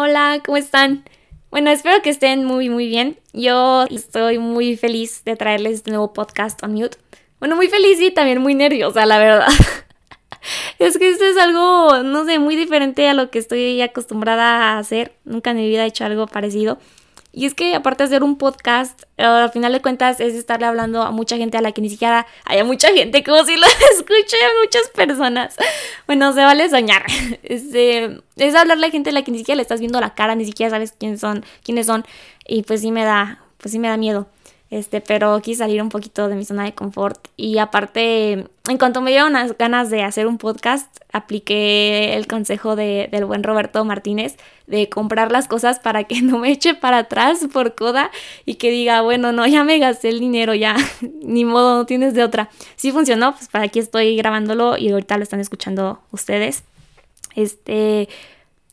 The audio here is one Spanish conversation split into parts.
Hola, ¿cómo están? Bueno, espero que estén muy, muy bien. Yo estoy muy feliz de traerles este nuevo podcast on mute. Bueno, muy feliz y también muy nerviosa, la verdad. es que esto es algo, no sé, muy diferente a lo que estoy acostumbrada a hacer. Nunca en mi vida he hecho algo parecido. Y es que aparte de hacer un podcast, eh, al final de cuentas es estarle hablando a mucha gente a la que ni siquiera haya mucha gente, como si lo escuche muchas personas. Bueno, se vale soñar. Este, es hablarle a gente a la que ni siquiera le estás viendo la cara, ni siquiera sabes quiénes son, quiénes son. Y pues sí me da, pues sí me da miedo. Este, pero quise salir un poquito de mi zona de confort. Y aparte, en cuanto me dieron las ganas de hacer un podcast, apliqué el consejo de, del buen Roberto Martínez de comprar las cosas para que no me eche para atrás por coda y que diga, bueno, no, ya me gasté el dinero, ya, ni modo, no tienes de otra. Sí funcionó, pues para aquí estoy grabándolo y ahorita lo están escuchando ustedes. Este,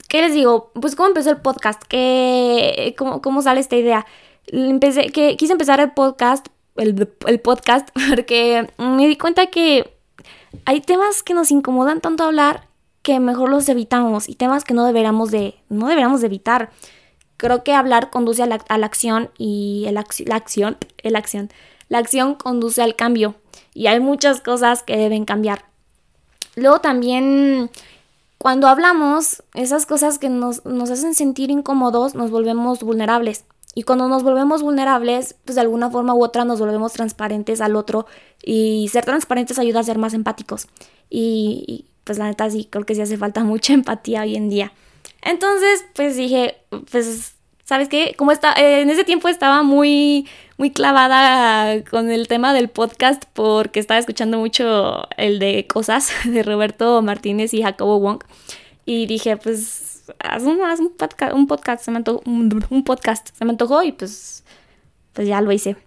¿qué les digo? Pues cómo empezó el podcast, ¿Qué, cómo, cómo sale esta idea empecé, que quise empezar el podcast, el, el podcast, porque me di cuenta que hay temas que nos incomodan tanto hablar que mejor los evitamos y temas que no deberíamos de, no deberíamos de evitar. Creo que hablar conduce a la, a la acción y el, la acción, el acción, la acción conduce al cambio y hay muchas cosas que deben cambiar. Luego también cuando hablamos, esas cosas que nos, nos hacen sentir incómodos, nos volvemos vulnerables. Y cuando nos volvemos vulnerables, pues de alguna forma u otra nos volvemos transparentes al otro y ser transparentes ayuda a ser más empáticos. Y, pues la neta sí, creo que sí hace falta mucha empatía hoy en día. Entonces, pues dije, pues, ¿sabes qué? Como está, eh, en ese tiempo estaba muy, muy clavada con el tema del podcast porque estaba escuchando mucho el de cosas de Roberto Martínez y Jacobo Wong. Y dije, pues haz un, un, podcast, un podcast, se me antojó, un, podcast, se me antojó y pues, pues ya lo hice.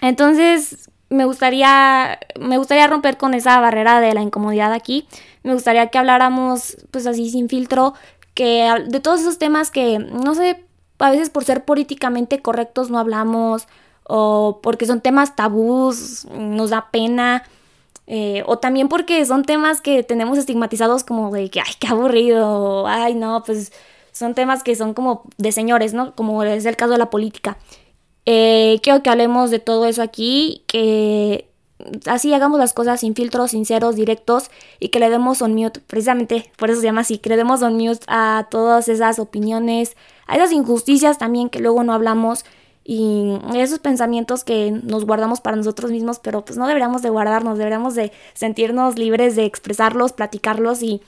Entonces, me gustaría, me gustaría romper con esa barrera de la incomodidad aquí. Me gustaría que habláramos, pues así, sin filtro, que de todos esos temas que, no sé, a veces por ser políticamente correctos no hablamos, o porque son temas tabús, nos da pena. Eh, o también porque son temas que tenemos estigmatizados como de que, ay, qué aburrido, ay, no, pues son temas que son como de señores, ¿no? Como es el caso de la política. Eh, quiero que hablemos de todo eso aquí, que así hagamos las cosas sin filtros, sinceros, directos y que le demos on mute, precisamente por eso se llama así, que le demos on mute a todas esas opiniones, a esas injusticias también que luego no hablamos y esos pensamientos que nos guardamos para nosotros mismos, pero pues no deberíamos de guardarnos, deberíamos de sentirnos libres de expresarlos, platicarlos y,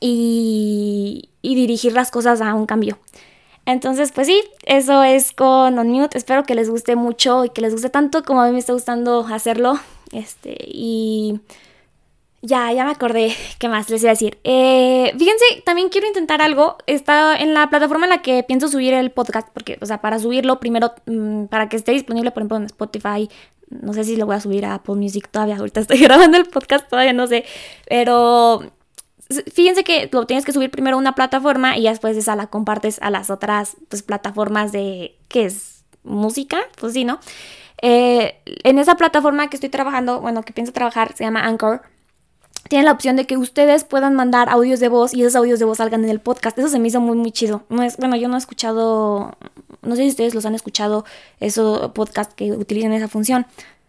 y, dirigir las cosas a un cambio. Entonces, pues sí, eso es con Unmute. Espero que les guste mucho y que les guste tanto como a mí me está gustando hacerlo. Este, y ya, ya me acordé. ¿Qué más les iba a decir? Eh, fíjense, también quiero intentar algo. Está en la plataforma en la que pienso subir el podcast. Porque, o sea, para subirlo primero, mm, para que esté disponible, por ejemplo, en Spotify. No sé si lo voy a subir a Apple Music todavía. Ahorita estoy grabando el podcast, todavía no sé. Pero fíjense que lo tienes que subir primero a una plataforma y después esa la compartes a las otras pues, plataformas de. ¿Qué es? ¿Música? Pues sí, ¿no? Eh, en esa plataforma que estoy trabajando, bueno, que pienso trabajar, se llama Anchor tienen la opción de que ustedes puedan mandar audios de voz y esos audios de voz salgan en el podcast. Eso se me hizo muy, muy chido. No es, bueno, yo no he escuchado, no sé si ustedes los han escuchado, esos podcast que utilicen esa función.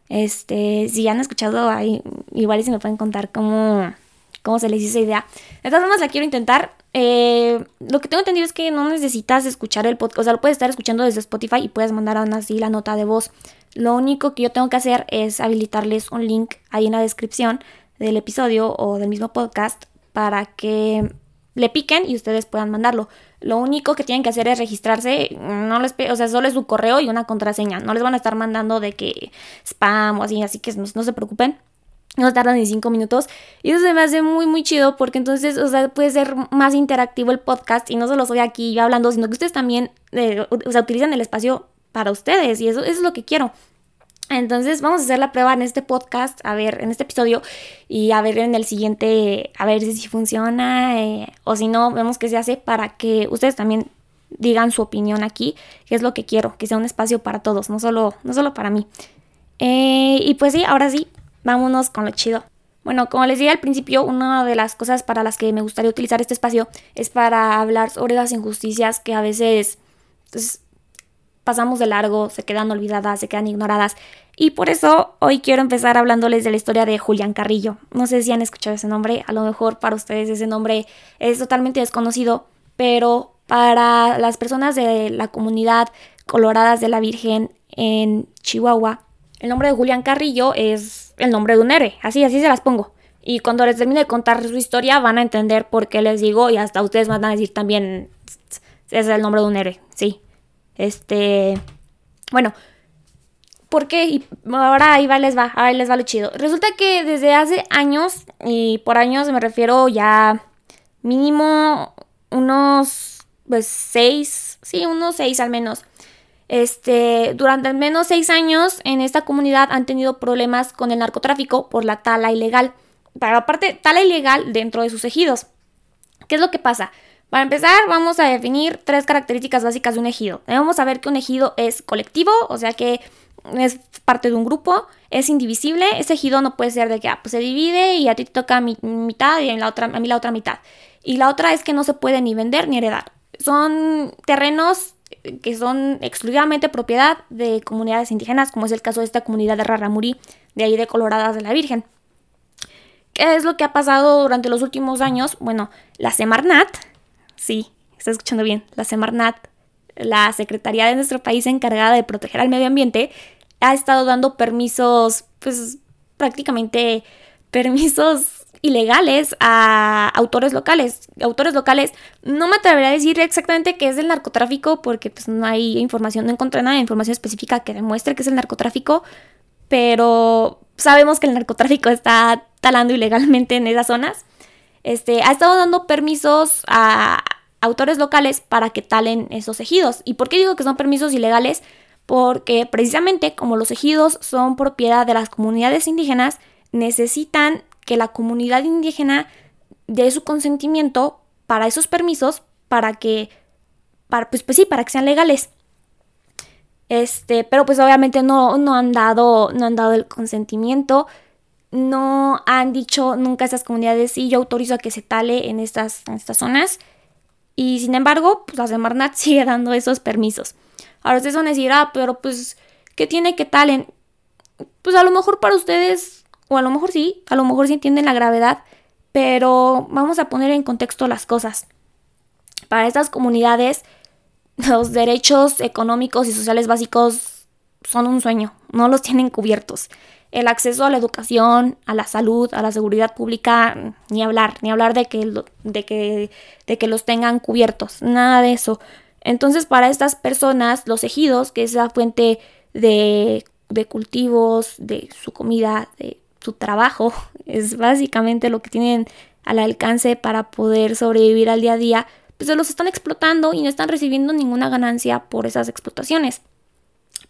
Este, si han escuchado, ahí igual y se me pueden contar cómo, cómo se les hizo esa idea. De todas formas, la quiero intentar. Eh, lo que tengo entendido es que no necesitas escuchar el podcast, o sea, lo puedes estar escuchando desde Spotify y puedes mandar aún así la nota de voz. Lo único que yo tengo que hacer es habilitarles un link ahí en la descripción del episodio o del mismo podcast para que le piquen y ustedes puedan mandarlo. Lo único que tienen que hacer es registrarse, no les, o sea, solo es su correo y una contraseña. No les van a estar mandando de que spam o así, así que no, se preocupen. No tardan ni cinco minutos. Y eso se me hace muy, muy chido porque entonces, o sea, puede ser más interactivo el podcast y no solo soy aquí yo hablando, sino que ustedes también, eh, o sea, utilizan el espacio para ustedes y eso, eso es lo que quiero. Entonces vamos a hacer la prueba en este podcast, a ver, en este episodio y a ver en el siguiente, a ver si funciona eh, o si no, vemos qué se hace para que ustedes también digan su opinión aquí, que es lo que quiero, que sea un espacio para todos, no solo, no solo para mí. Eh, y pues sí, ahora sí, vámonos con lo chido. Bueno, como les dije al principio, una de las cosas para las que me gustaría utilizar este espacio es para hablar sobre las injusticias que a veces pues, pasamos de largo, se quedan olvidadas, se quedan ignoradas. Y por eso hoy quiero empezar hablándoles de la historia de Julián Carrillo. No sé si han escuchado ese nombre, a lo mejor para ustedes ese nombre es totalmente desconocido, pero para las personas de la comunidad Coloradas de la Virgen en Chihuahua, el nombre de Julián Carrillo es el nombre de un héroe, así, así se las pongo. Y cuando les termine de contar su historia van a entender por qué les digo y hasta ustedes van a decir también es el nombre de un héroe, sí. Este, bueno, ¿por qué? Ahora ahí va, les va, ahí les va lo chido. Resulta que desde hace años, y por años me refiero ya mínimo unos, pues seis, sí, unos seis al menos. Este, durante al menos seis años en esta comunidad han tenido problemas con el narcotráfico por la tala ilegal. Pero aparte, tala ilegal dentro de sus ejidos. ¿Qué es lo que pasa? Para empezar, vamos a definir tres características básicas de un ejido. Debemos saber que un ejido es colectivo, o sea que es parte de un grupo, es indivisible. Ese ejido no puede ser de que ah, pues se divide y a ti te toca mi, mitad y a, la otra, mí la otra mitad. Y la otra es que no se puede ni vender ni heredar. Son terrenos que son exclusivamente propiedad de comunidades indígenas, como es el caso de esta comunidad de Raramuri, de ahí de Coloradas de la Virgen. ¿Qué es lo que ha pasado durante los últimos años? Bueno, la Semarnat, Sí, está escuchando bien. La Semarnat, la Secretaría de nuestro país encargada de proteger al medio ambiente, ha estado dando permisos, pues prácticamente permisos ilegales a autores locales. Autores locales, no me atrevería a decir exactamente qué es el narcotráfico porque pues no hay información, no encontré nada de información específica que demuestre que es el narcotráfico, pero sabemos que el narcotráfico está talando ilegalmente en esas zonas. Este, ha estado dando permisos a autores locales para que talen esos ejidos. ¿Y por qué digo que son permisos ilegales? Porque precisamente como los ejidos son propiedad de las comunidades indígenas, necesitan que la comunidad indígena dé su consentimiento para esos permisos para que, para, pues, pues sí, para que sean legales. Este, pero pues obviamente no, no, han dado, no han dado el consentimiento no han dicho nunca a esas comunidades, sí, yo autorizo a que se tale en estas, en estas zonas. Y sin embargo, pues la Semarnat sigue dando esos permisos. Ahora ustedes van a decir, ah, pero pues, ¿qué tiene que talen? Pues a lo mejor para ustedes, o a lo mejor sí, a lo mejor sí entienden la gravedad, pero vamos a poner en contexto las cosas. Para estas comunidades, los derechos económicos y sociales básicos son un sueño, no los tienen cubiertos el acceso a la educación, a la salud, a la seguridad pública, ni hablar, ni hablar de que, de que, de que los tengan cubiertos, nada de eso. Entonces, para estas personas, los ejidos, que es la fuente de, de cultivos, de su comida, de su trabajo, es básicamente lo que tienen al alcance para poder sobrevivir al día a día, pues se los están explotando y no están recibiendo ninguna ganancia por esas explotaciones.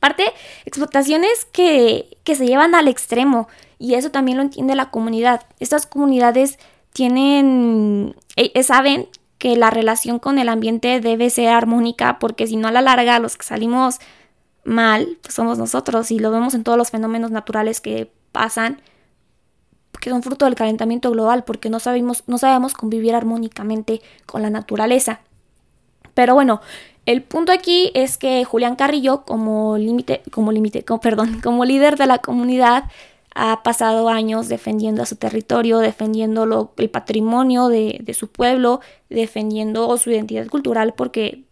Aparte, explotaciones que, se llevan al extremo y eso también lo entiende la comunidad. Estas comunidades tienen, eh, eh, saben que la relación con el ambiente debe ser armónica porque si no a la larga los que salimos mal pues somos nosotros y lo vemos en todos los fenómenos naturales que pasan que son fruto del calentamiento global porque no sabemos, no sabemos convivir armónicamente con la naturaleza. Pero bueno, el punto aquí es que Julián Carrillo, como límite, como límite, perdón, como líder de la comunidad, ha pasado años defendiendo a su territorio, defendiendo el patrimonio de, de, su pueblo, defendiendo su identidad cultural, porque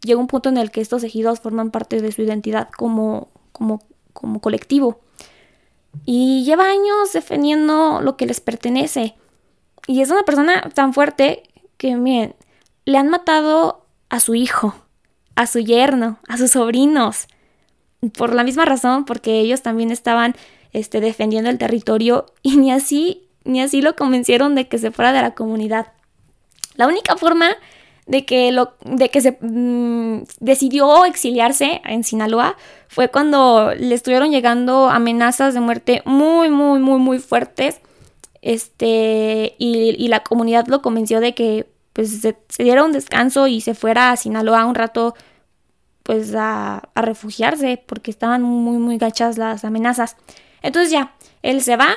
llega un punto en el que estos ejidos forman parte de su identidad como, como, como colectivo. Y lleva años defendiendo lo que les pertenece. Y es una persona tan fuerte que, miren, le han matado a su hijo a su yerno, a sus sobrinos. Por la misma razón, porque ellos también estaban este, defendiendo el territorio y ni así, ni así lo convencieron de que se fuera de la comunidad. La única forma de que, lo, de que se mm, decidió exiliarse en Sinaloa fue cuando le estuvieron llegando amenazas de muerte muy, muy, muy, muy fuertes. Este, y, y la comunidad lo convenció de que pues se, diera un descanso y se fuera a Sinaloa un rato pues a, refugiarse porque estaban muy muy gachas las amenazas. Entonces ya, él se va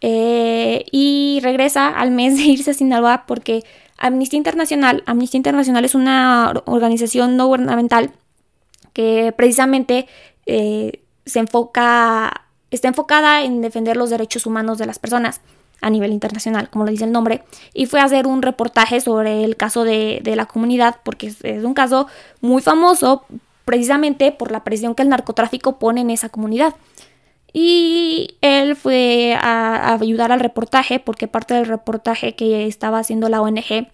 eh, y regresa al mes de irse a Sinaloa porque Amnistía Internacional, Amnistía Internacional es una organización no gubernamental que precisamente eh, se enfoca, está enfocada en defender los derechos humanos de las personas a nivel internacional, como lo dice el nombre, y fue a hacer un reportaje sobre el caso de, de la comunidad, porque es, un caso muy famoso precisamente por la presión que el narcotráfico pone en esa comunidad. Y él fue a ayudar al reportaje, porque parte del reportaje que estaba haciendo la ONG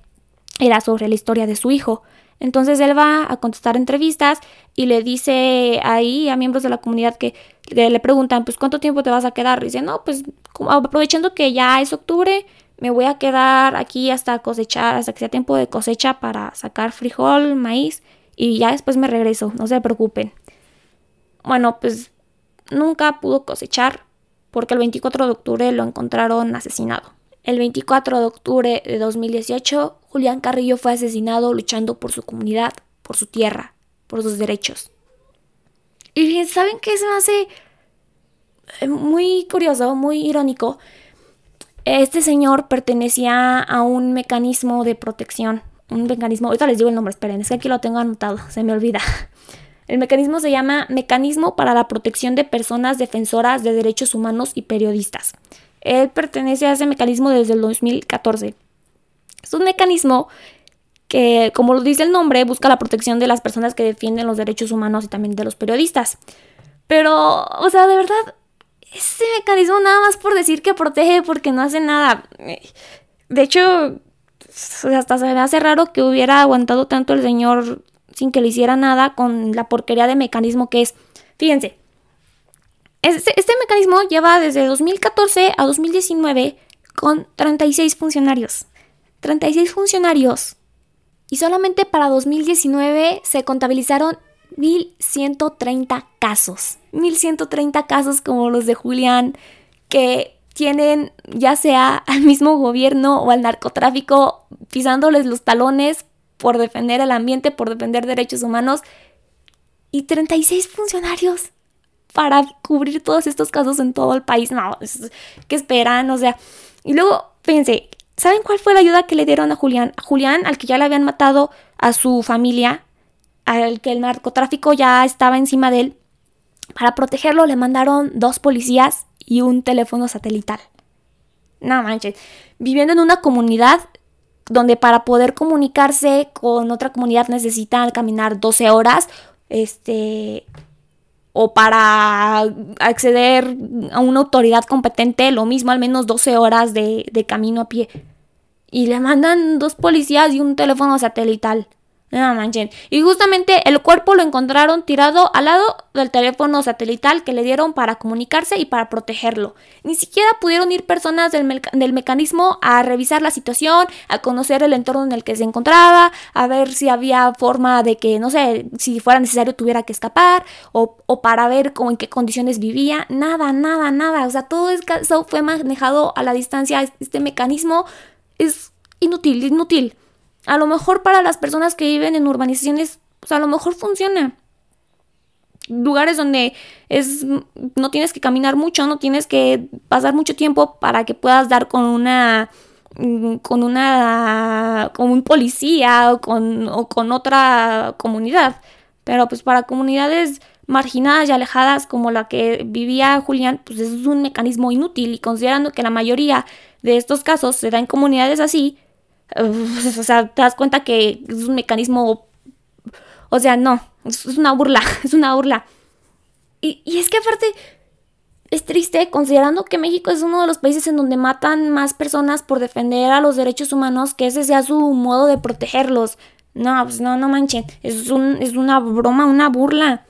era sobre la historia de su hijo. Entonces él va a contestar entrevistas y le dice ahí a miembros de la comunidad que, le preguntan, pues ¿cuánto tiempo te vas a quedar? Y dice, no, pues aprovechando que ya es octubre, me voy a quedar aquí hasta cosechar, hasta que sea tiempo de cosecha para sacar frijol, maíz y ya después me regreso, no se preocupen. Bueno, pues nunca pudo cosechar porque el 24 de octubre lo encontraron asesinado. El 24 de octubre de 2018, Julián Carrillo fue asesinado luchando por su comunidad, por su tierra, por sus derechos. Y ¿saben qué se me hace eh, muy curioso, muy irónico? Este señor pertenecía a un mecanismo de protección, un mecanismo, ahorita les digo el nombre, esperen, es que aquí lo tengo anotado, se me olvida. El mecanismo se llama Mecanismo para la Protección de Personas Defensoras de Derechos Humanos y Periodistas. Él pertenece a ese mecanismo desde el 2014. Es un mecanismo que, como lo dice el nombre, busca la protección de las personas que defienden los derechos humanos y también de los periodistas. Pero, o sea, de verdad, ese mecanismo nada más por decir que protege porque no hace nada. De hecho, hasta se me hace raro que hubiera aguantado tanto el señor sin que le hiciera nada con la porquería de mecanismo que es. Fíjense, este, este, mecanismo lleva desde 2014 a 2019 con 36 funcionarios. 36 funcionarios. Y solamente para 2019 se contabilizaron 1130 casos. 1130 casos como los de Julián que tienen ya sea al mismo gobierno o al narcotráfico pisándoles los talones por defender el ambiente, por defender derechos humanos. Y 36 funcionarios para cubrir todos estos casos en todo el país. No, ¿qué esperan? O sea, y luego, fíjense, ¿saben cuál fue la ayuda que le dieron a Julián? A Julián, al que ya le habían matado a su familia, al que el narcotráfico ya estaba encima de él. Para protegerlo le mandaron dos policías y un teléfono satelital. No manches. Viviendo en una comunidad donde para poder comunicarse con otra comunidad necesitan caminar 12 horas, este, o para acceder a una autoridad competente, lo mismo, al menos 12 horas de, de camino a pie. Y le mandan dos policías y un teléfono satelital. No manchen. Y justamente el cuerpo lo encontraron tirado al lado del teléfono satelital que le dieron para comunicarse y para protegerlo. Ni siquiera pudieron ir personas del, del, mecanismo a revisar la situación, a conocer el entorno en el que se encontraba, a ver si había forma de que, no sé, si fuera necesario tuviera que escapar o, o para ver cómo, en qué condiciones vivía. Nada, nada, nada. O sea, todo eso fue manejado a la distancia. Este mecanismo es inútil, inútil. A lo mejor para las personas que viven en urbanizaciones, pues a lo mejor funciona. Lugares donde es no tienes que caminar mucho, no tienes que pasar mucho tiempo para que puedas dar con una con una con un policía o con, o con otra comunidad. Pero pues para comunidades marginadas y alejadas como la que vivía Julián, pues es un mecanismo inútil y considerando que la mayoría de estos casos se da en comunidades así, o sea, te das cuenta que es un mecanismo, o sea, no, es, una burla, es una burla. Y, y es que aparte, es triste considerando que México es uno de los países en donde matan más personas por defender a los derechos humanos, que ese sea su modo de protegerlos. No, pues no, no manchen, es, un, es una broma, una burla.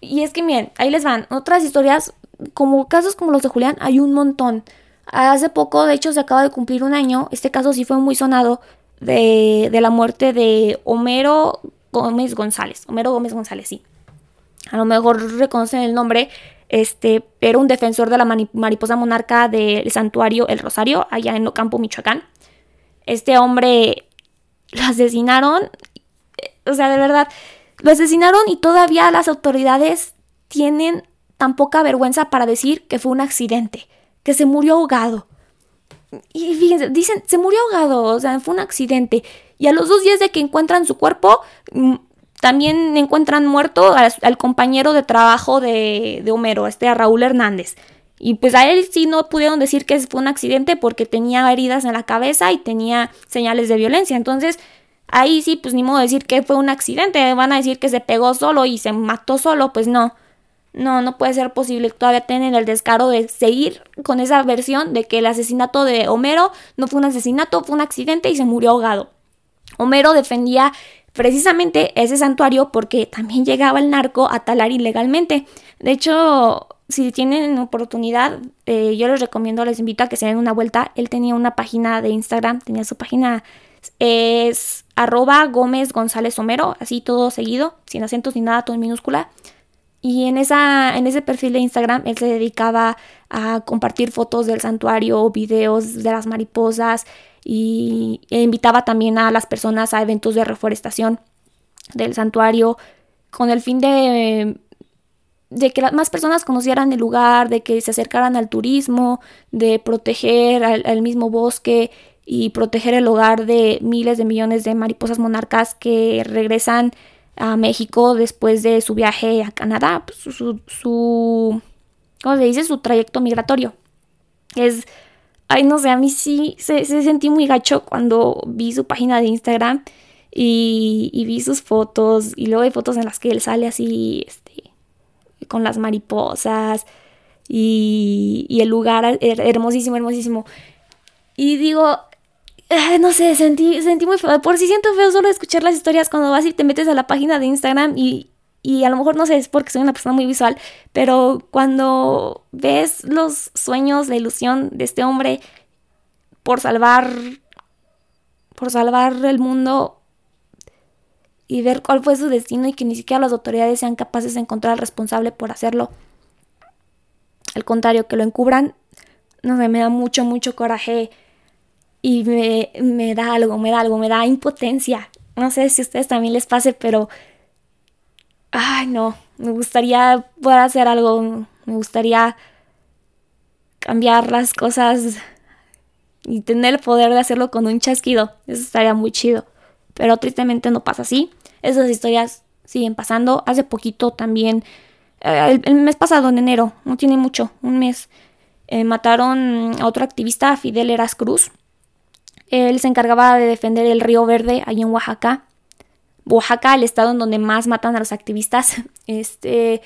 Y es que miren, ahí les van otras historias, como casos como los de Julián, hay un montón. Hace poco, de hecho, se acaba de cumplir un año. Este caso sí fue muy sonado de, la muerte de Homero Gómez González. Homero Gómez González, sí. A lo mejor reconocen el nombre. Este, era un defensor de la mariposa monarca del santuario El Rosario, allá en Ocampo, Michoacán. Este hombre lo asesinaron. O sea, de verdad, lo asesinaron y todavía las autoridades tienen tan poca vergüenza para decir que fue un accidente que se murió ahogado. Y fíjense, dicen, se murió ahogado, o sea, fue un accidente. Y a los dos días de que encuentran su cuerpo, mm, también encuentran muerto al, compañero de trabajo de, de Homero, este a Raúl Hernández. Y pues a él sí no pudieron decir que fue un accidente porque tenía heridas en la cabeza y tenía señales de violencia. Entonces, ahí sí, pues ni modo decir que fue un accidente. Van a decir que se pegó solo y se mató solo. Pues no. No, no puede ser posible. Todavía tienen el descaro de seguir con esa versión de que el asesinato de Homero no fue un asesinato, fue un accidente y se murió ahogado. Homero defendía precisamente ese santuario porque también llegaba el narco a talar ilegalmente. De hecho, si tienen oportunidad, eh, yo les recomiendo, les invito a que se den una vuelta. Él tenía una página de Instagram, tenía su página, es arroba Gómez González Homero, así todo seguido, sin acentos ni nada, todo en minúscula. Y en, esa, en ese perfil de Instagram él se dedicaba a compartir fotos del santuario, videos de las mariposas y e invitaba también a las personas a eventos de reforestación del santuario con el fin de de que más personas conocieran el lugar, de que se acercaran al turismo, de proteger al, mismo bosque y proteger el hogar de miles de millones de mariposas monarcas que regresan a México después de su viaje a Canadá, pues, su, su, ¿cómo se dice? Su trayecto migratorio. Es, ay, no sé, a mí sí se, sentí muy gacho cuando vi su página de Instagram y, y, vi sus fotos y luego hay fotos en las que él sale así, este, con las mariposas y, y el lugar hermosísimo, hermosísimo. Y digo, no sé, sentí, sentí muy feo. Por si siento feo solo escuchar las historias cuando vas y te metes a la página de Instagram y, y a lo mejor no sé, es porque soy una persona muy visual, pero cuando ves los sueños, la ilusión de este hombre por salvar, por salvar el mundo, y ver cuál fue su destino y que ni siquiera las autoridades sean capaces de encontrar al responsable por hacerlo. Al contrario, que lo encubran, no sé, me da mucho, mucho coraje y me, me da algo, me da algo, me da impotencia. No sé si a ustedes también les pase, pero... Ay, no, me gustaría poder hacer algo, me gustaría cambiar las cosas y tener el poder de hacerlo con un chasquido. Eso estaría muy chido pero tristemente no pasa así. Esas historias siguen pasando. Hace poquito también, eh, el, mes pasado, en enero, no tiene mucho, un mes, eh, mataron a otro activista, Fidel Eras Cruz. Él se encargaba de defender el río Verde ahí en Oaxaca. Oaxaca, el estado en donde más matan a los activistas. Este,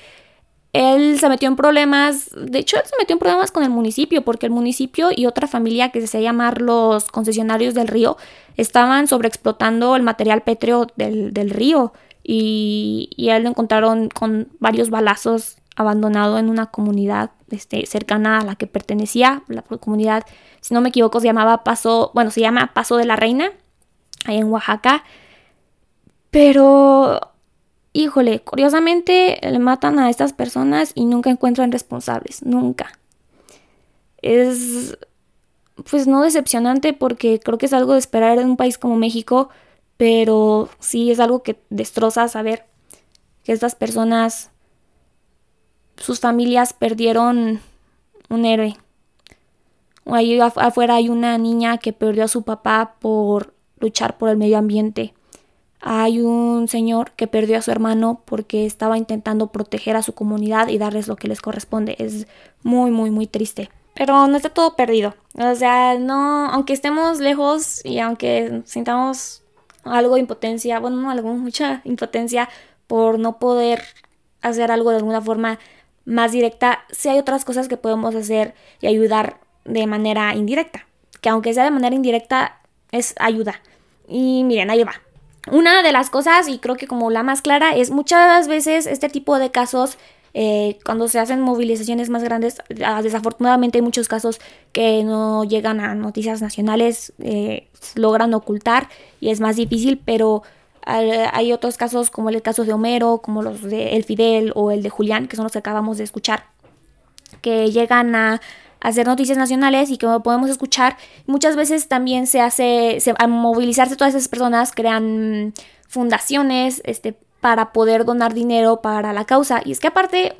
él se metió en problemas, de hecho él se metió en problemas con el municipio, porque el municipio y otra familia que se hacía llamar los concesionarios del río estaban sobreexplotando el material pétreo del, río y, y, él lo encontraron con varios balazos abandonado en una comunidad este, cercana a la que pertenecía, la comunidad, si no me equivoco, se llamaba Paso, bueno, se llama Paso de la Reina, ahí en Oaxaca, pero híjole, curiosamente le matan a estas personas y nunca encuentran responsables, nunca. Es, pues no decepcionante porque creo que es algo de esperar en un país como México, pero sí es algo que destroza saber que estas personas, sus familias perdieron un héroe. Ahí afuera hay una niña que perdió a su papá por luchar por el medio ambiente. Hay un señor que perdió a su hermano porque estaba intentando proteger a su comunidad y darles lo que les corresponde. Es muy, muy, muy triste. Pero no está todo perdido. O sea, no, aunque estemos lejos y aunque sintamos algo de impotencia, bueno, no algo, mucha impotencia por no poder hacer algo de alguna forma más directa, sí hay otras cosas que podemos hacer y ayudar de manera indirecta. Que aunque sea de manera indirecta, es ayuda. Y miren, ahí va. Una de las cosas, y creo que como la más clara, es muchas veces este tipo de casos, eh, cuando se hacen movilizaciones más grandes, ah, desafortunadamente hay muchos casos que no llegan a noticias nacionales, eh, logran ocultar y es más difícil, pero hay otros casos como el caso de Homero, como los de El Fidel o el de Julián, que son los que acabamos de escuchar, que llegan a hacer noticias nacionales y que podemos escuchar. Muchas veces también se hace, se, al movilizarse todas esas personas, crean fundaciones, este, para poder donar dinero para la causa. Y es que aparte,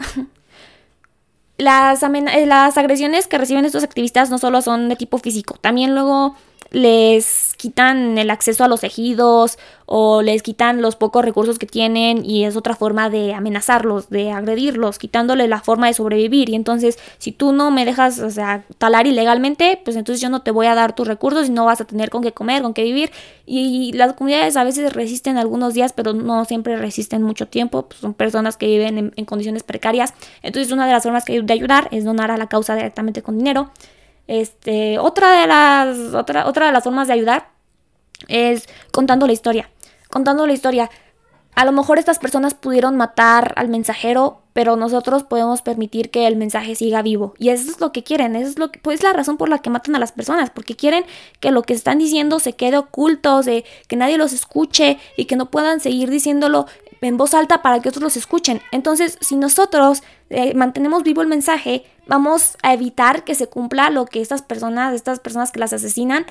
las, eh, las agresiones que reciben estos activistas no solo son de tipo físico, también luego les quitan el acceso a los ejidos o les quitan los pocos recursos que tienen y es otra forma de amenazarlos, de agredirlos, quitándole la forma de sobrevivir. Y entonces, si tú no me dejas, o sea, talar ilegalmente, pues entonces yo no te voy a dar tus recursos y no vas a tener con qué comer, con qué vivir. Y las comunidades a veces resisten algunos días, pero no siempre resisten mucho tiempo. Pues son personas que viven en, condiciones precarias. Entonces, una de las formas que de ayudar es donar a la causa directamente con dinero. Este, otra de las, otra, otra de las formas de ayudar es contando la historia. Contando la historia. A lo mejor estas personas pudieron matar al mensajero, pero nosotros podemos permitir que el mensaje siga vivo. Y eso es lo que quieren, eso es lo que, pues la razón por la que matan a las personas, porque quieren que lo que están diciendo se quede oculto, que nadie los escuche y que no puedan seguir diciéndolo en voz alta para que otros los escuchen. Entonces, si nosotros eh, mantenemos vivo el mensaje, vamos a evitar que se cumpla lo que estas personas, estas personas que las asesinan,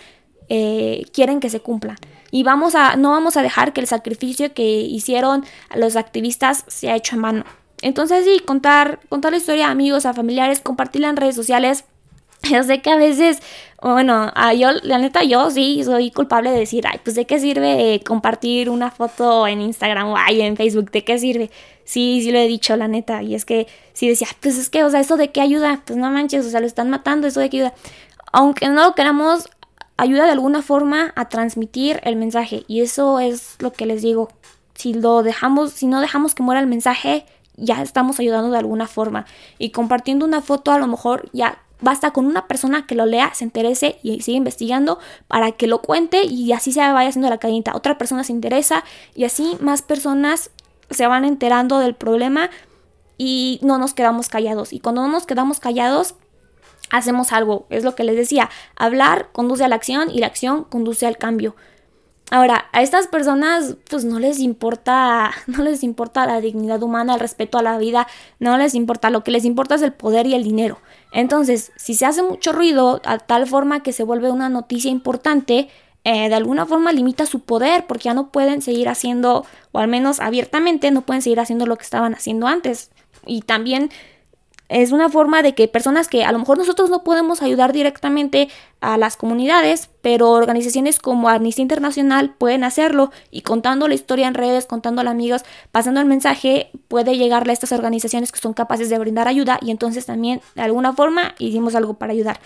eh, quieren que se cumpla. Y vamos a, no vamos a dejar que el sacrificio que hicieron los activistas sea hecho en vano. Entonces sí, contar, contar la historia a amigos, a familiares, compartirla en redes sociales. Yo sé que a veces, bueno, a yo, la neta, yo sí soy culpable de decir, ay, pues de qué sirve compartir una foto en Instagram o ay, en Facebook, ¿de qué sirve? Sí, sí lo he dicho, la neta. Y es que sí decía, pues es que, o sea, ¿eso de qué ayuda? Pues no manches, o sea, lo están matando, ¿eso de qué ayuda? Aunque no lo queramos, ayuda de alguna forma a transmitir el mensaje. Y eso es lo que les digo. Si lo dejamos, si no dejamos que muera el mensaje, ya estamos ayudando de alguna forma. Y compartiendo una foto, a lo mejor ya basta con una persona que lo lea, se interese y siga investigando para que lo cuente y así se vaya haciendo la cadenita. Otra persona se interesa y así más personas se van enterando del problema y no nos quedamos callados. Y cuando no nos quedamos callados, hacemos algo. Es lo que les decía, hablar conduce a la acción y la acción conduce al cambio. Ahora, a estas personas pues no les importa, no les importa la dignidad humana, el respeto a la vida, no les importa, lo que les importa es el poder y el dinero. Entonces, si se hace mucho ruido a tal forma que se vuelve una noticia importante, eh, de alguna forma limita su poder porque ya no pueden seguir haciendo, o al menos abiertamente, no pueden seguir haciendo lo que estaban haciendo antes. Y también es una forma de que personas que a lo mejor nosotros no podemos ayudar directamente a las comunidades, pero organizaciones como Amnistía Internacional pueden hacerlo y contando la historia en redes, contando a amigos, pasando el mensaje, puede llegarle a estas organizaciones que son capaces de brindar ayuda y entonces también de alguna forma hicimos algo para ayudar.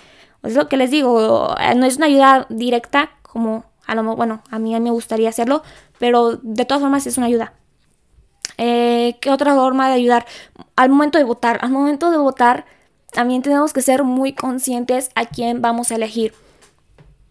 Es lo que les digo, no es una ayuda directa como a lo bueno, a mí, a mí me gustaría hacerlo, pero de todas formas es una ayuda. Eh, ¿Qué otra forma de ayudar? Al momento de votar. Al momento de votar también tenemos que ser muy conscientes a quién vamos a elegir.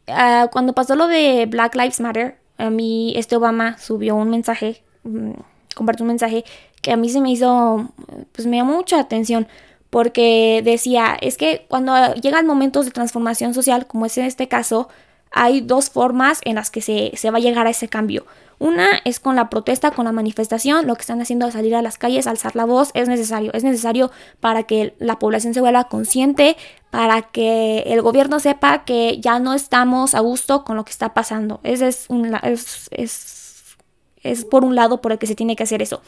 Ah, cuando pasó lo de Black Lives Matter, a mí este Obama subió un mensaje, mm, compartió un mensaje que a mí se me hizo, pues me llamó mucha atención porque decía, es que cuando llegan momentos de transformación social, como es en este caso, hay dos formas en las que se, se va a llegar a ese cambio. Una es con la protesta, con la manifestación, lo que están haciendo es salir a las calles, alzar la voz, es necesario, es necesario para que la población se vuelva consciente, para que el gobierno sepa que ya no estamos a gusto con lo que está pasando. Ese es, un, es, es, es por un lado por el que se tiene que hacer eso.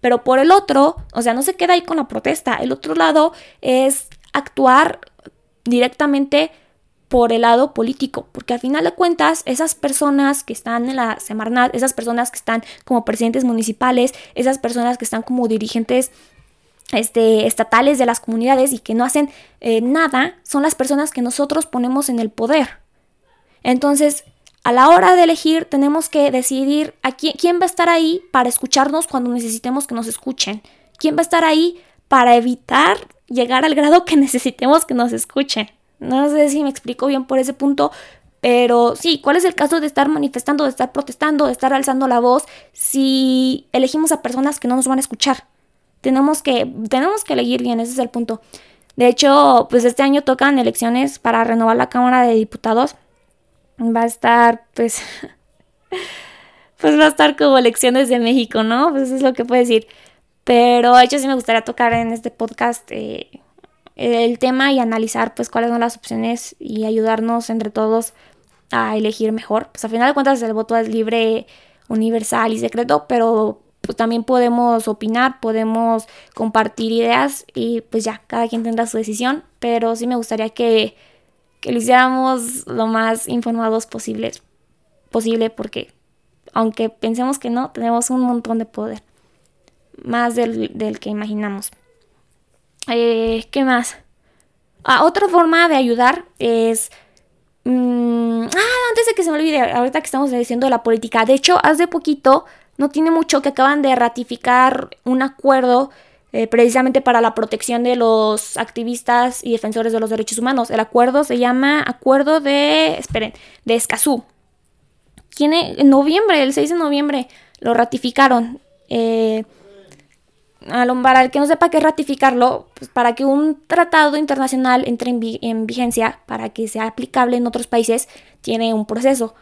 Pero por el otro, o sea, no se queda ahí con la protesta. El otro lado es actuar directamente por el lado político, porque al final de cuentas esas personas que están en la Semarnat, esas personas que están como presidentes municipales, esas personas que están como dirigentes este, estatales de las comunidades y que no hacen eh, nada, son las personas que nosotros ponemos en el poder. Entonces, a la hora de elegir, tenemos que decidir a quién, quién va a estar ahí para escucharnos cuando necesitemos que nos escuchen. ¿Quién va a estar ahí para evitar llegar al grado que necesitemos que nos escuchen? No sé si me explico bien por ese punto, pero sí, ¿cuál es el caso de estar manifestando, de estar protestando, de estar alzando la voz si elegimos a personas que no nos van a escuchar? Tenemos que, tenemos que elegir bien, ese es el punto. De hecho, pues este año tocan elecciones para renovar la Cámara de Diputados. Va a estar, pues, pues va a estar como elecciones de México, ¿no? Pues eso es lo que puedo decir. Pero de hecho sí me gustaría tocar en este podcast eh, el tema y analizar pues cuáles son las opciones y ayudarnos entre todos a elegir mejor. Pues a final de cuentas el voto es libre, universal y secreto, pero pues también podemos opinar, podemos compartir ideas y pues ya, cada quien tendrá su decisión, pero sí me gustaría que, que lo hiciéramos lo más informados posibles, posible porque aunque pensemos que no, tenemos un montón de poder, más del, que imaginamos. Eh, ¿Qué más? Ah, otra forma de ayudar es... Mm, ah, antes de que se me olvide, ahorita que estamos diciendo la política, de hecho, hace poquito no tiene mucho que acaban de ratificar un acuerdo eh, precisamente para la protección de los activistas y defensores de los derechos humanos. El acuerdo se llama Acuerdo de, esperen, de Escazú. Tiene, en noviembre, el 6 de noviembre, lo ratificaron. Eh, para el que no sepa qué ratificarlo, pues para que un tratado internacional entre en, vigencia, para que sea aplicable en otros países, tiene un proceso.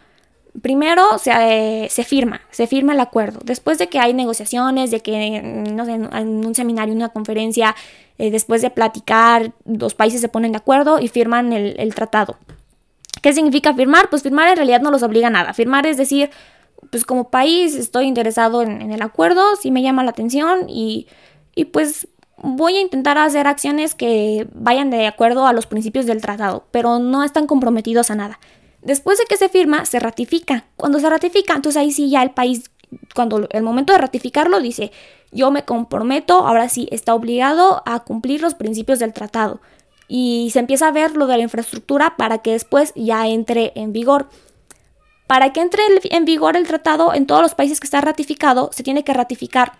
Primero se, eh, se, firma, se firma el acuerdo. Después de que hay negociaciones, de que, no sé, en un seminario, una conferencia, eh, después de platicar, los países se ponen de acuerdo y firman el, tratado. ¿Qué significa firmar? Pues firmar en realidad no los obliga a nada. Firmar es decir, pues como país estoy interesado en, el acuerdo, si me llama la atención y, y pues voy a intentar hacer acciones que vayan de acuerdo a los principios del tratado, pero no están comprometidos a nada. Después de que se firma, se ratifica. Cuando se ratifica, entonces ahí sí ya el país, cuando el momento de ratificarlo, dice, yo me comprometo, ahora sí, está obligado a cumplir los principios del tratado. Y se empieza a ver lo de la infraestructura para que después ya entre en vigor. Para que entre en vigor el tratado en todos los países que está ratificado, se tiene que ratificar.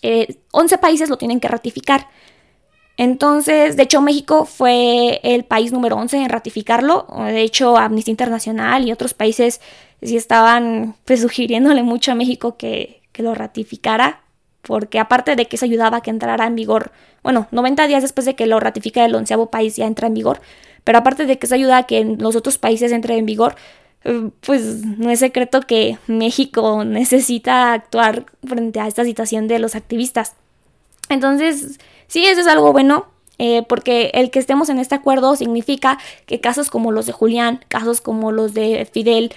11 eh, países lo tienen que ratificar. Entonces, de hecho, México fue el país número 11 en ratificarlo. De hecho, Amnistía Internacional y otros países sí estaban pues, sugiriéndole mucho a México que, lo ratificara, porque aparte de que eso ayudaba a que entrara en vigor, bueno, 90 días después de que lo ratifica el onceavo país ya entra en vigor, pero aparte de que eso ayuda a que los otros países entren en vigor, pues no es secreto que México necesita actuar frente a esta situación de los activistas. Entonces, Sí, eso es algo bueno, eh, porque el que estemos en este acuerdo significa que casos como los de Julián, casos como los de Fidel,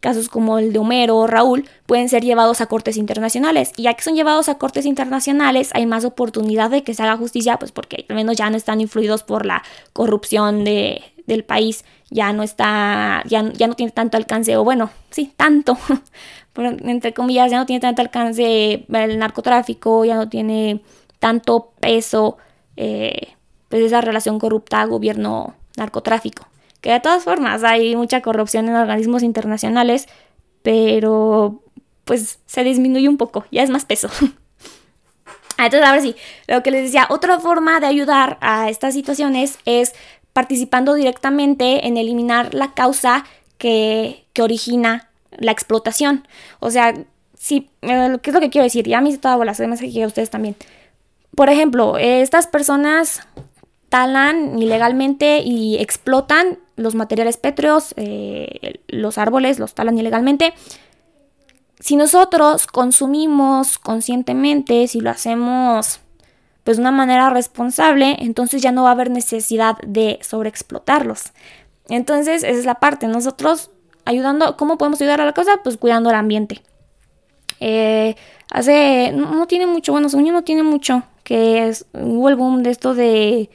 casos como el de Homero o Raúl pueden ser llevados a cortes internacionales. Y ya que son llevados a cortes internacionales, hay más oportunidad de que se haga justicia, pues porque al menos ya no están influidos por la corrupción de, del país, ya no está, ya, ya no tiene tanto alcance, o bueno, sí, tanto, entre comillas, ya no tiene tanto alcance el narcotráfico, ya no tiene tanto peso eh, pues esa relación corrupta gobierno-narcotráfico. Que de todas formas hay mucha corrupción en organismos internacionales, pero pues se disminuye un poco, ya es más peso. Entonces, ahora sí, lo que les decía, otra forma de ayudar a estas situaciones es participando directamente en eliminar la causa que, que origina la explotación. O sea, sí, eh, ¿qué es lo que quiero decir? Ya me hice toda bola, además que a ustedes también. Por ejemplo, estas personas talan ilegalmente y explotan los materiales pétreos, eh, los árboles los talan ilegalmente. Si nosotros consumimos conscientemente, si lo hacemos pues de una manera responsable, entonces ya no va a haber necesidad de sobreexplotarlos. Entonces, esa es la parte. Nosotros ayudando, ¿cómo podemos ayudar a la cosa? Pues cuidando el ambiente. Eh, hace, no, tiene mucho, bueno, según yo no tiene mucho, que es, hubo el boom de esto de,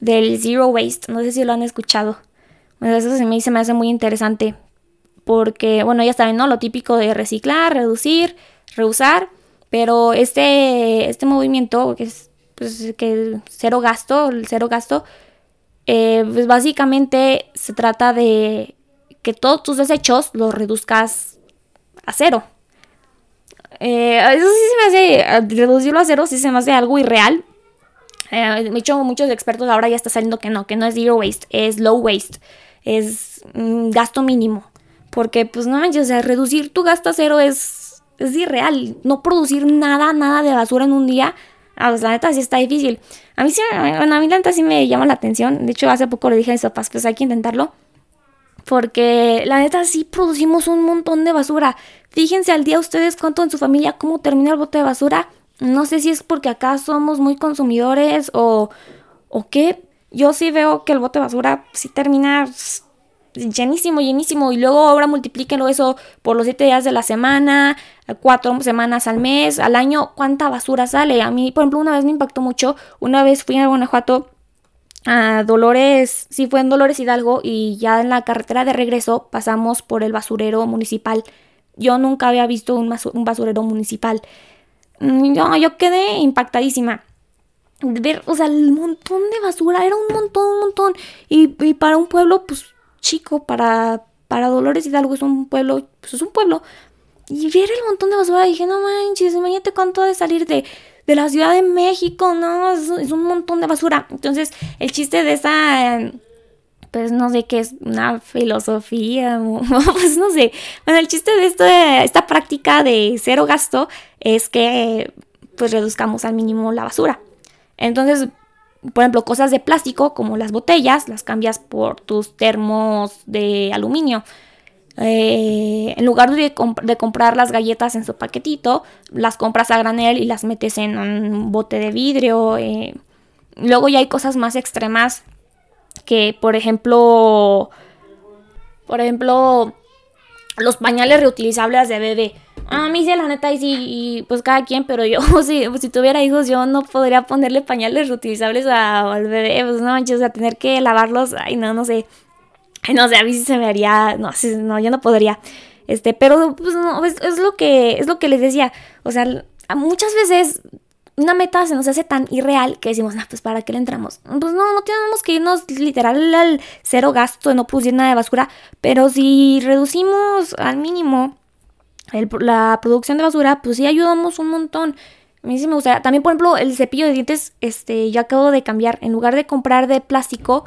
del zero waste, no sé si lo han escuchado. Bueno, eso se me, se me hace muy interesante, porque, bueno, ya saben, ¿no? Lo típico de reciclar, reducir, reusar, pero este, este movimiento, que es pues, que cero gasto, el cero gasto, eh, pues básicamente se trata de que todos tus desechos los reduzcas a cero. Eh, eso sí se me hace, reducirlo a cero sí se me hace algo irreal. Eh, de hecho, muchos expertos ahora ya están saliendo que no, que no es zero waste, es low waste, es gasto mínimo. Porque, pues no manches, o reducir tu gasto a cero es, es irreal. No producir nada, nada de basura en un día, ah, pues la neta sí está difícil. A mí sí, bueno, a mí la neta sí me llama la atención. De hecho, hace poco le dije a mis papás, pues hay que intentarlo. Porque la neta sí producimos un montón de basura. Fíjense al día ustedes cuánto en su familia, cómo termina el bote de basura. No sé si es porque acá somos muy consumidores o, o qué. Yo sí veo que el bote de basura sí termina llenísimo, llenísimo. Y luego ahora multiplíquenlo eso por los siete días de la semana, cuatro semanas al mes, al año, ¿cuánta basura sale? A mí, por ejemplo, una vez me impactó mucho. Una vez fui a Guanajuato a Dolores, sí fue en Dolores Hidalgo y ya en la carretera de regreso pasamos por el basurero municipal. Yo nunca había visto un, basurero municipal. Mm, yo, yo quedé impactadísima. Ver, o sea, el montón de basura, era un montón, un montón. Y, para un pueblo, pues, chico, para, para Dolores Hidalgo es un pueblo, pues es un pueblo. Y ver el montón de basura, dije, no manches, imagínate cuánto de salir de, de la Ciudad de México, ¿no? Es, un montón de basura. Entonces, el chiste de esa, pues no sé qué es, una filosofía, pues no sé. Bueno, el chiste de esto, esta práctica de cero gasto es que pues reduzcamos al mínimo la basura. Entonces, por ejemplo, cosas de plástico como las botellas, las cambias por tus termos de aluminio. Eh, en lugar de, comprar las galletas en su paquetito, las compras a granel y las metes en un bote de vidrio. Eh. Luego ya hay cosas más extremas que, por ejemplo, por ejemplo, los pañales reutilizables de bebé. A mí sí, la neta, y sí, y pues cada quien, pero yo, si, si tuviera hijos, yo no podría ponerle pañales reutilizables al bebé, pues no manches, a tener que lavarlos, ay, no, no sé. No sé, a mí sí se me haría, no, no, yo no podría. Este, pero pues no, es, lo que, es lo que les decía. O sea, muchas veces una meta se nos hace tan irreal que decimos, nah, pues para qué le entramos. Pues no, no tenemos que irnos literal al cero gasto no producir nada de basura. Pero si reducimos al mínimo la producción de basura, pues sí ayudamos un montón. A mí sí me gustaría. También, por ejemplo, el cepillo de dientes, este, yo acabo de cambiar. En lugar de comprar de plástico,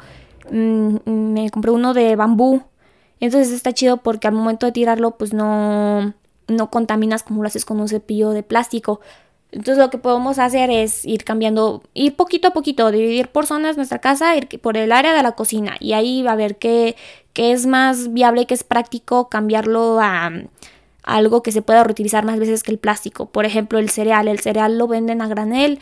Mm, me compré uno de bambú. Entonces está chido porque al momento de tirarlo pues no, no contaminas como lo haces con un cepillo de plástico. Entonces lo que podemos hacer es ir cambiando, ir poquito a poquito, dividir por zonas nuestra casa, ir por el área de la cocina y ahí va a ver qué, qué es más viable, qué es práctico cambiarlo a algo que se pueda reutilizar más veces que el plástico. Por ejemplo, el cereal. El cereal lo venden a granel,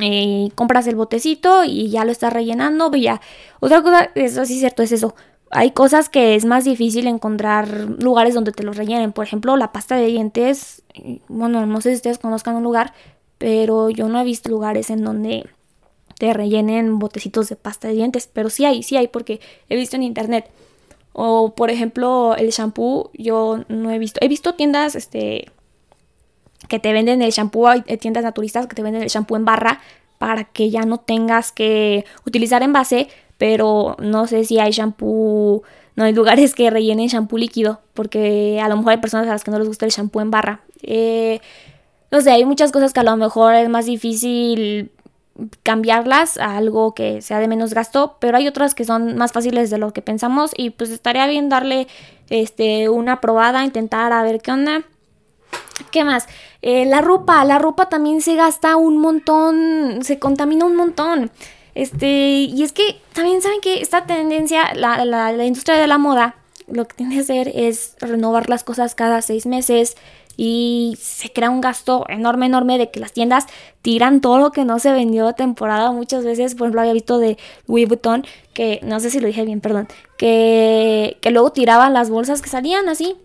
eh, compras el botecito y ya lo estás rellenando, ya. Otra cosa, eso sí es cierto, es eso. Hay cosas que es más difícil encontrar lugares donde te los rellenen. Por ejemplo, la pasta de dientes. Bueno, no sé si ustedes conozcan un lugar, pero yo no he visto lugares en donde te rellenen botecitos de pasta de dientes. Pero sí hay, sí hay, porque he visto en internet. O por ejemplo, el shampoo, yo no he visto. He visto tiendas, este, que te venden el shampoo, hay tiendas naturistas que te venden el shampoo en barra para que ya no tengas que utilizar envase, pero no sé si hay shampoo, no hay lugares que rellenen shampoo líquido, porque a lo mejor hay personas a las que no les gusta el shampoo en barra. Eh, no sé, hay muchas cosas que a lo mejor es más difícil cambiarlas a algo que sea de menos gasto, pero hay otras que son más fáciles de lo que pensamos y pues estaría bien darle este una probada, intentar a ver qué onda. ¿Qué más? Eh, la ropa, la ropa también se gasta un montón, se contamina un montón. Este, y es que también saben que esta tendencia, la, la, industria de la moda, lo que tiene que hacer es renovar las cosas cada seis meses y se crea un gasto enorme, enorme de que las tiendas tiran todo lo que no se vendió temporada. Muchas veces, por ejemplo, había visto de Louis Vuitton, que no sé si lo dije bien, perdón, que, que luego tiraban las bolsas que salían así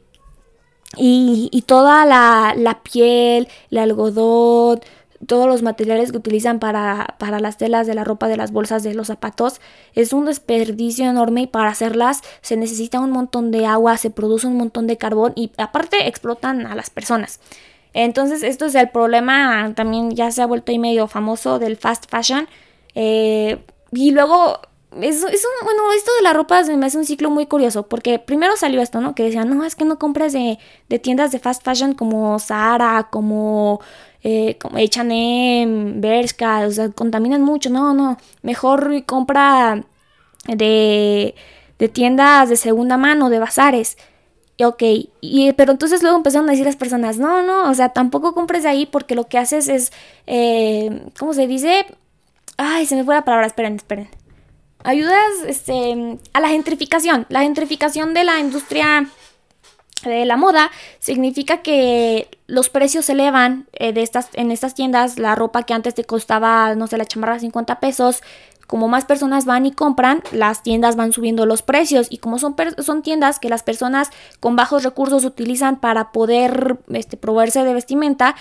y, toda la, piel, el algodón, todos los materiales que utilizan para, para, las telas de la ropa, de las bolsas, de los zapatos, es un desperdicio enorme y para hacerlas se necesita un montón de agua, se produce un montón de carbón y aparte explotan a las personas. Entonces esto es el problema, también ya se ha vuelto ahí medio famoso del fast fashion. Eh, y luego es, es un, bueno, esto de la ropa me hace un ciclo muy curioso, porque primero salió esto, ¿no? Que decían, no, es que no compres de, de tiendas de fast fashion como Zara, como, eh, como H&M, Bershka, o sea, contaminan mucho, no, no, mejor compra de, de tiendas de segunda mano, de bazares. Ok, y, pero entonces luego empezaron a decir las personas, no, no, o sea, tampoco compres de ahí porque lo que haces es, eh, ¿cómo se dice? Ay, se me fue la palabra, esperen, esperen ayudas este, a la gentrificación. La gentrificación de la industria de la moda significa que los precios se elevan eh, de estas, en estas tiendas. La ropa que antes te costaba, no sé, la chamarra 50 pesos, como más personas van y compran, las tiendas van subiendo los precios y como son, son tiendas que las personas con bajos recursos utilizan para poder este, proveerse de vestimenta,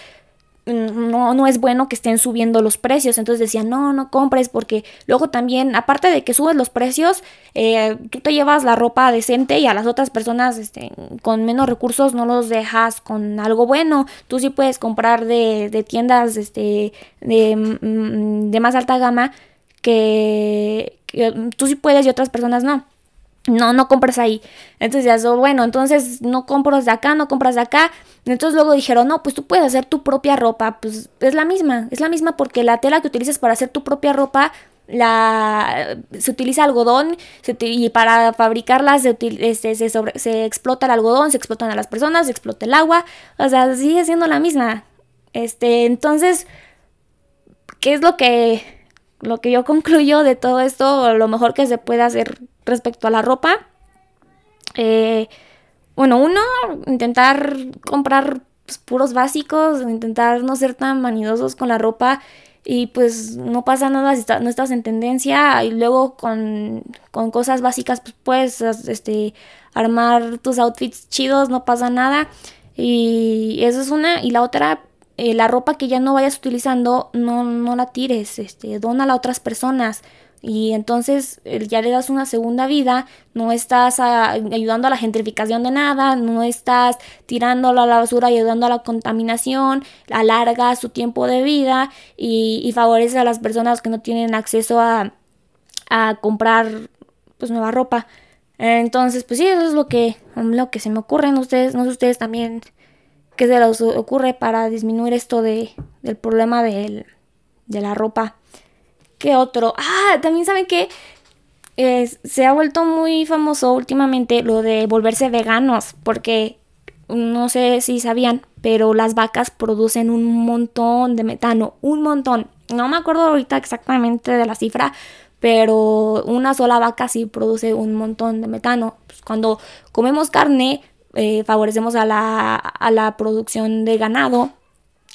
no, no es bueno que estén subiendo los precios. Entonces decían, no, no compres porque luego también, aparte de que subes los precios, eh, tú te llevas la ropa decente y a las otras personas este, con menos recursos no los dejas con algo bueno. Tú sí puedes comprar de, de tiendas este, de, mm, de más alta gama que, que tú sí puedes y otras personas no no, no compras ahí. Entonces ya, bueno, entonces no compras de acá, no compras de acá. Entonces luego dijeron, no, pues tú puedes hacer tu propia ropa. Pues es la misma, es la misma porque la tela que utilizas para hacer tu propia ropa, la, se utiliza algodón y para fabricarla se, este, se, se explota el algodón, se explotan a las personas, se explota el agua. O sea, sigue siendo la misma. Este, entonces, ¿qué es lo que, lo que yo concluyo de todo esto? Lo mejor que se puede hacer respecto a la ropa. Eh, bueno, uno, intentar comprar pues, puros básicos, intentar no ser tan vanidosos con la ropa y pues no pasa nada si no estás en tendencia. Y luego con, con cosas básicas pues puedes este, armar tus outfits chidos, no pasa nada. Y eso es una. Y la otra eh, la ropa que ya no vayas utilizando no, no la tires, este, dónala a otras personas y entonces ya le das una segunda vida, no estás ayudando a la gentrificación de nada, no estás tirándolo a la basura ayudando a la contaminación, alarga su tiempo de vida y, favorece a las personas que no tienen acceso a, a comprar pues nueva ropa. Entonces, pues sí, eso es lo que, lo que se me ocurre. Ustedes, no sé ustedes también qué se les ocurre para disminuir esto de, del problema de la ropa. ¿Qué otro? Ah, también saben que se ha vuelto muy famoso últimamente lo de volverse veganos, porque no sé si sabían, pero las vacas producen un montón de metano, un montón. No me acuerdo ahorita exactamente de la cifra, pero una sola vaca sí produce un montón de metano. Pues cuando comemos carne, eh, favorecemos a la, a la producción de ganado,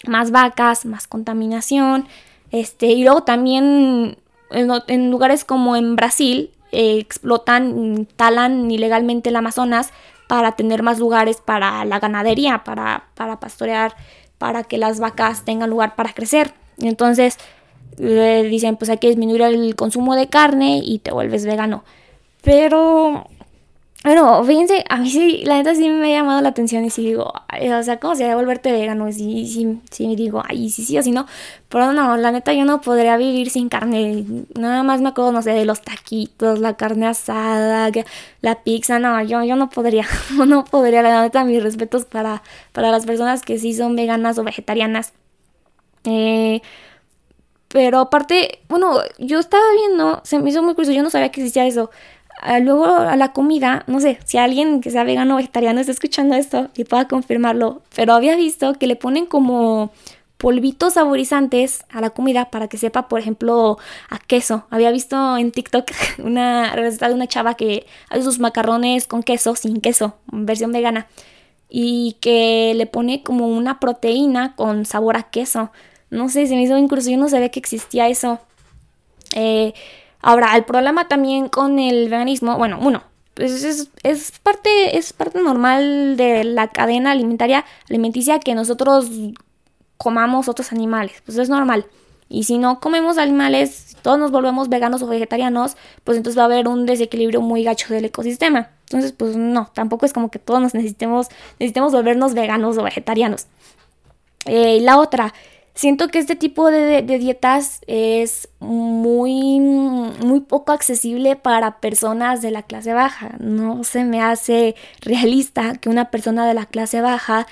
más vacas, más contaminación, este, y luego también en, lugares como en Brasil eh, explotan, talan ilegalmente el Amazonas para tener más lugares para la ganadería, para, para pastorear, para que las vacas tengan lugar para crecer. Entonces dicen, pues hay que disminuir el consumo de carne y te vuelves vegano. Pero bueno, fíjense, a mí sí, la neta sí me ha llamado la atención y sí digo, o sea, ¿cómo sería volverte vegano? Sí, sí, sí, me digo, ay, sí, sí o sí no. Pero no, la neta yo no podría vivir sin carne. Nada más me acuerdo, no sé, de los taquitos, la carne asada, la pizza, no, yo, yo no podría, no podría, la neta, mis respetos para, para las personas que sí son veganas o vegetarianas. Eh, pero aparte, bueno, yo estaba viendo, se me hizo muy curioso, yo no sabía que existía eso. Luego a la comida, no sé, si alguien que sea vegano o vegetariano está escuchando esto y pueda confirmarlo, pero había visto que le ponen como polvitos saborizantes a la comida para que sepa, por ejemplo, a queso. Había visto en TikTok una receta de una chava que hace sus macarrones con queso, sin queso, versión vegana, y que le pone como una proteína con sabor a queso. No sé, se me hizo incluso yo no sabía que existía eso. Eh, Ahora, el problema también con el veganismo, bueno, uno, pues es, parte, es parte normal de la cadena alimentaria, alimenticia que nosotros comamos otros animales, pues es normal. Y si no comemos animales, todos nos volvemos veganos o vegetarianos, pues entonces va a haber un desequilibrio muy gacho del ecosistema. Entonces, pues no, tampoco es como que todos nos necesitemos, necesitemos volvernos veganos o vegetarianos. Eh, la otra, Siento que este tipo de, dietas es muy, muy poco accesible para personas de la clase baja. No se me hace realista que una persona de la clase baja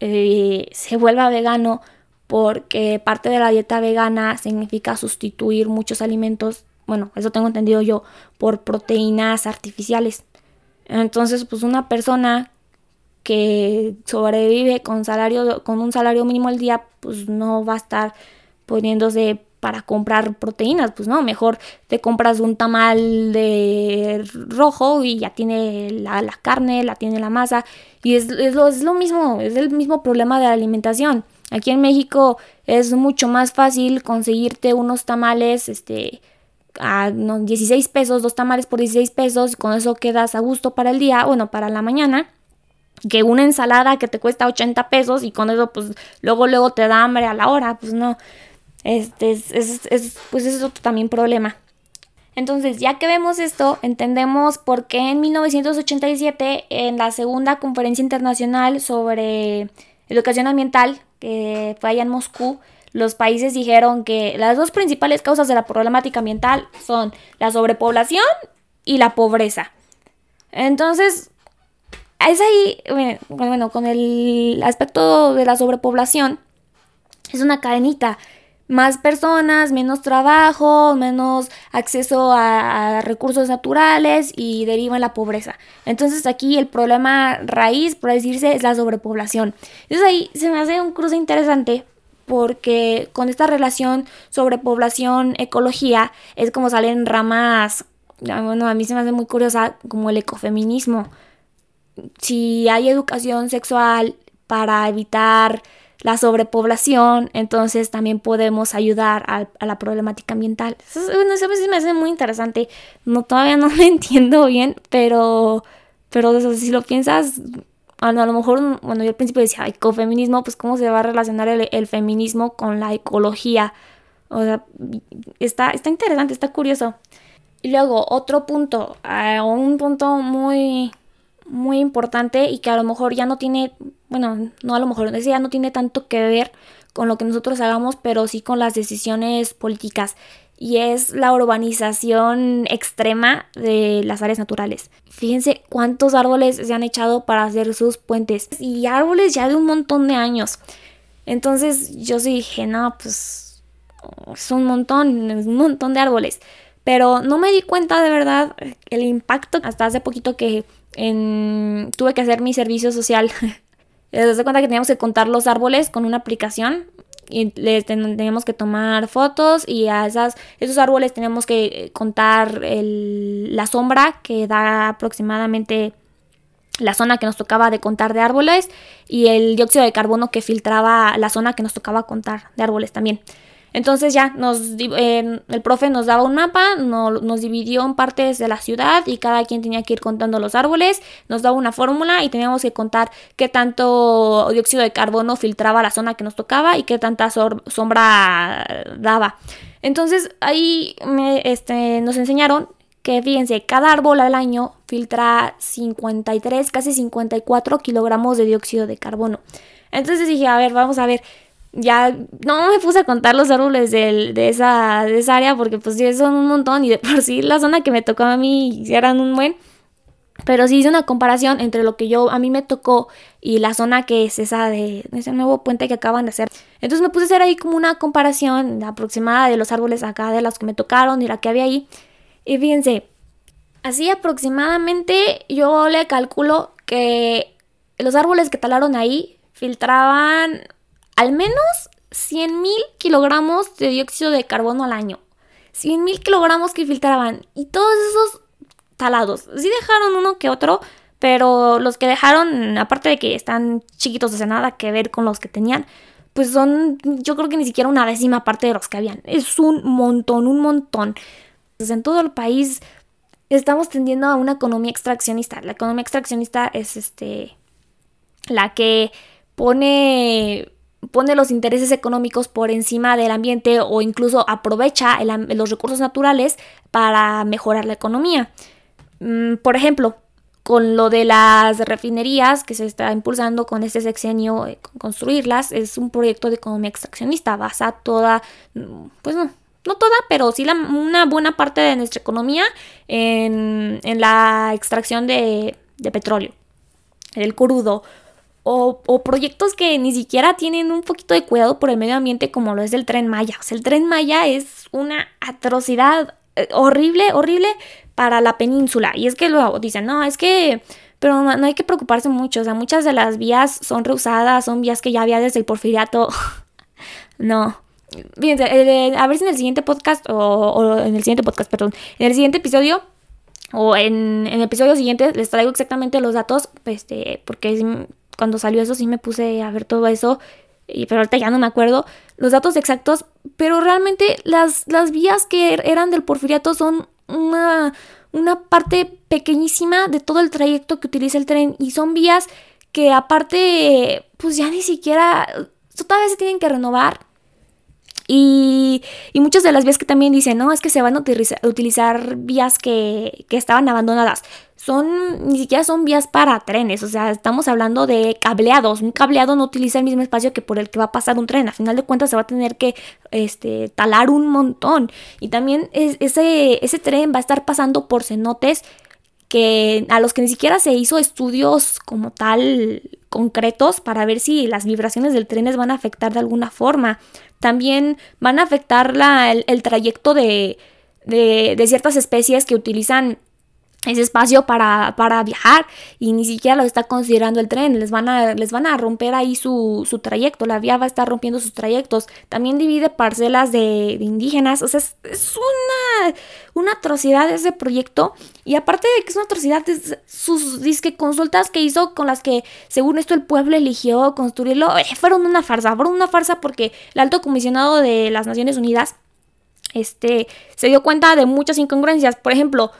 eh, se vuelva vegano porque parte de la dieta vegana significa sustituir muchos alimentos, bueno, eso tengo entendido yo, por proteínas artificiales. Entonces, pues una persona que sobrevive con salario con un salario mínimo al día, pues no va a estar poniéndose para comprar proteínas, pues no, mejor te compras un tamal de rojo y ya tiene la, carne, la tiene la masa y es, es, lo, es lo mismo, es el mismo problema de la alimentación. Aquí en México es mucho más fácil conseguirte unos tamales, este, a 16 pesos, dos tamales por 16 pesos, y con eso quedas a gusto para el día, bueno, para la mañana. Que una ensalada que te cuesta 80 pesos y con eso, pues luego, luego te da hambre a la hora, pues no. Este es, es, pues es también problema. Entonces, ya que vemos esto, entendemos por qué en 1987, en la segunda conferencia internacional sobre educación ambiental, que fue allá en Moscú, los países dijeron que las dos principales causas de la problemática ambiental son la sobrepoblación y la pobreza. Entonces, es ahí, bueno, con el aspecto de la sobrepoblación, es una cadenita. Más personas, menos trabajo, menos acceso a, recursos naturales y deriva en la pobreza. Entonces aquí el problema raíz, por decirse, es la sobrepoblación. Entonces ahí se me hace un cruce interesante porque con esta relación sobre población, ecología, es como salen ramas, bueno, a mí se me hace muy curiosa como el ecofeminismo. Si hay educación sexual para evitar la sobrepoblación, entonces también podemos ayudar a, la problemática ambiental. Eso, bueno, eso me hace muy interesante. No, todavía no lo entiendo bien, pero, pero si lo piensas, a lo mejor, bueno, yo al principio decía ecofeminismo, pues cómo se va a relacionar el, feminismo con la ecología. O sea, está, está interesante, está curioso. Y luego, otro punto, uh, un punto muy, muy importante y que a lo mejor ya no tiene, bueno, no a lo mejor, ese ya no tiene tanto que ver con lo que nosotros hagamos, pero sí con las decisiones políticas y es la urbanización extrema de las áreas naturales. Fíjense cuántos árboles se han echado para hacer sus puentes y árboles ya de un montón de años. Entonces yo sí dije, no, pues es un montón, es un montón de árboles. Pero no me di cuenta de verdad el impacto hasta hace poquito que tuve que hacer mi servicio social. Se de cuenta que teníamos que contar los árboles con una aplicación y les teníamos que tomar fotos y a esas, esos árboles teníamos que eh, contar la sombra que da aproximadamente la zona que nos tocaba de contar de árboles y el dióxido de carbono que filtraba la zona que nos tocaba contar de árboles también. Entonces ya nos, el profe nos daba un mapa, nos dividió en partes de la ciudad y cada quien tenía que ir contando los árboles, nos daba una fórmula y teníamos que contar qué tanto dióxido de carbono filtraba la zona que nos tocaba y qué tanta sombra daba. Entonces ahí este, nos enseñaron que fíjense, cada árbol al año filtra 53, casi 54 kilogramos de dióxido de carbono. Entonces dije, a ver, vamos a ver, ya no me puse a contar los árboles de, esa, de esa área porque pues son un montón y de por sí la zona que me tocó a mí eran un buen. Pero sí hice una comparación entre lo que yo a mí me tocó y la zona que es esa de ese nuevo puente que acaban de hacer. Entonces me puse a hacer ahí como una comparación aproximada de los árboles acá, de los que me tocaron y la que había ahí. Y fíjense, así aproximadamente yo le calculo que los árboles que talaron ahí filtraban al menos 100 mil kilogramos de dióxido de carbono al año. 100 mil kilogramos que filtraban. Y todos esos talados. Sí dejaron uno que otro, pero los que dejaron, aparte de que están chiquitos de nada que ver con los que tenían, pues son, yo creo que ni siquiera una décima parte de los que habían. Es un montón, un montón. Pues en todo el país estamos tendiendo a una economía extraccionista. La economía extraccionista es este la que pone pone los intereses económicos por encima del ambiente o incluso aprovecha los recursos naturales para mejorar la economía. Mm, por ejemplo, con lo de las refinerías que se está impulsando con este sexenio, eh, construirlas, es un proyecto de economía extraccionista, basa toda, mm, pues no, no toda, pero sí una buena parte de nuestra economía en, la extracción de, de petróleo, el crudo o, proyectos que ni siquiera tienen un poquito de cuidado por el medio ambiente como lo es el tren Maya. O sea, el tren Maya es una atrocidad eh, horrible, horrible para la península. Y es que luego dicen, no, es que... Pero no, hay que preocuparse mucho. O sea, muchas de las vías son reusadas, son vías que ya había desde el porfiriato. no. Fíjense, eh, a ver si en el siguiente podcast, o, en el siguiente podcast, perdón, en el siguiente episodio o en, en, el episodio siguiente les traigo exactamente los datos, este, porque cuando salió eso sí me puse a ver todo eso y, pero ahorita ya no me acuerdo los datos exactos, pero realmente las, las vías que er, eran del porfiriato son una, una parte pequeñísima de todo el trayecto que utiliza el tren y son vías que aparte, pues ya ni siquiera, todavía se tienen que renovar. Y, y, muchas de las vías que también dicen, no, es que se van a utilizar, utilizar vías que, que, estaban abandonadas. Son, ni siquiera son vías para trenes, o sea, estamos hablando de cableados. Un cableado no utiliza el mismo espacio que por el que va a pasar un tren. A final de cuentas se va a tener que este, talar un montón. Y también es, ese, ese tren va a estar pasando por cenotes que a los que ni siquiera se hizo estudios como tal concretos para ver si las vibraciones del tren les van a afectar de alguna forma. También van a afectar la, el, el, trayecto de, de, de ciertas especies que utilizan ese espacio para, para, viajar y ni siquiera lo está considerando el tren, les van a, les van a romper ahí su, su, trayecto, la vía va a estar rompiendo sus trayectos, también divide parcelas de, indígenas, o sea, es, es, una, una atrocidad ese proyecto. Y aparte de que es una atrocidad, es sus disque consultas que hizo con las que según esto el pueblo eligió construirlo, eh, fueron una farsa, fueron una farsa porque el alto comisionado de las Naciones Unidas este, se dio cuenta de muchas incongruencias, por ejemplo,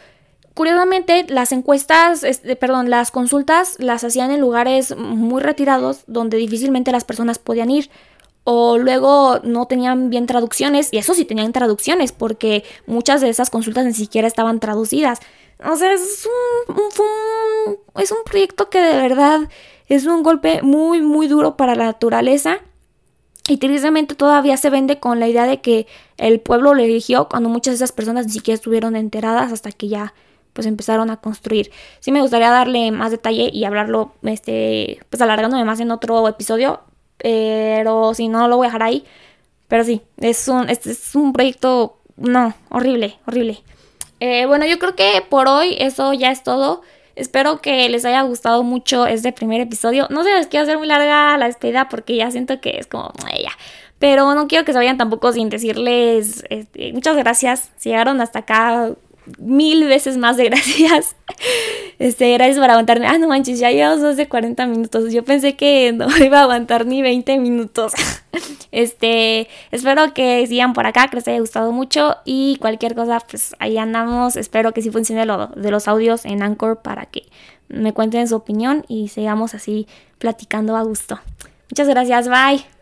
Curiosamente, las encuestas, este, perdón, las consultas las hacían en lugares muy retirados donde difícilmente las personas podían ir. O luego no tenían bien traducciones, y eso sí tenían traducciones, porque muchas de esas consultas ni siquiera estaban traducidas. O sea, es un, es un proyecto que de verdad es un golpe muy, muy duro para la naturaleza. Y tristemente todavía se vende con la idea de que el pueblo lo eligió cuando muchas de esas personas ni siquiera estuvieron enteradas hasta que ya pues empezaron a construir. Sí me gustaría darle más detalle y hablarlo, este, pues alargándome más en otro episodio, pero si no lo voy a dejar ahí. Pero sí, es un, este es un proyecto, no, horrible, horrible. Eh, bueno, yo creo que por hoy eso ya es todo. Espero que les haya gustado mucho este primer episodio. No sé, les quiero hacer muy larga la despedida porque ya siento que es como, ya. Pero no quiero que se vayan tampoco sin decirles este, muchas gracias. Llegaron hasta acá, mil veces más de gracias. Este, gracias por aguantarme. Ah, no manches, ya llevamos más de 40 minutos. Yo pensé que no iba a aguantar ni 20 minutos. Este, espero que sigan por acá, que les haya gustado mucho y cualquier cosa, pues ahí andamos. Espero que sí funcione lo de los audios en Anchor para que me cuenten su opinión y sigamos así platicando a gusto. Muchas gracias, bye.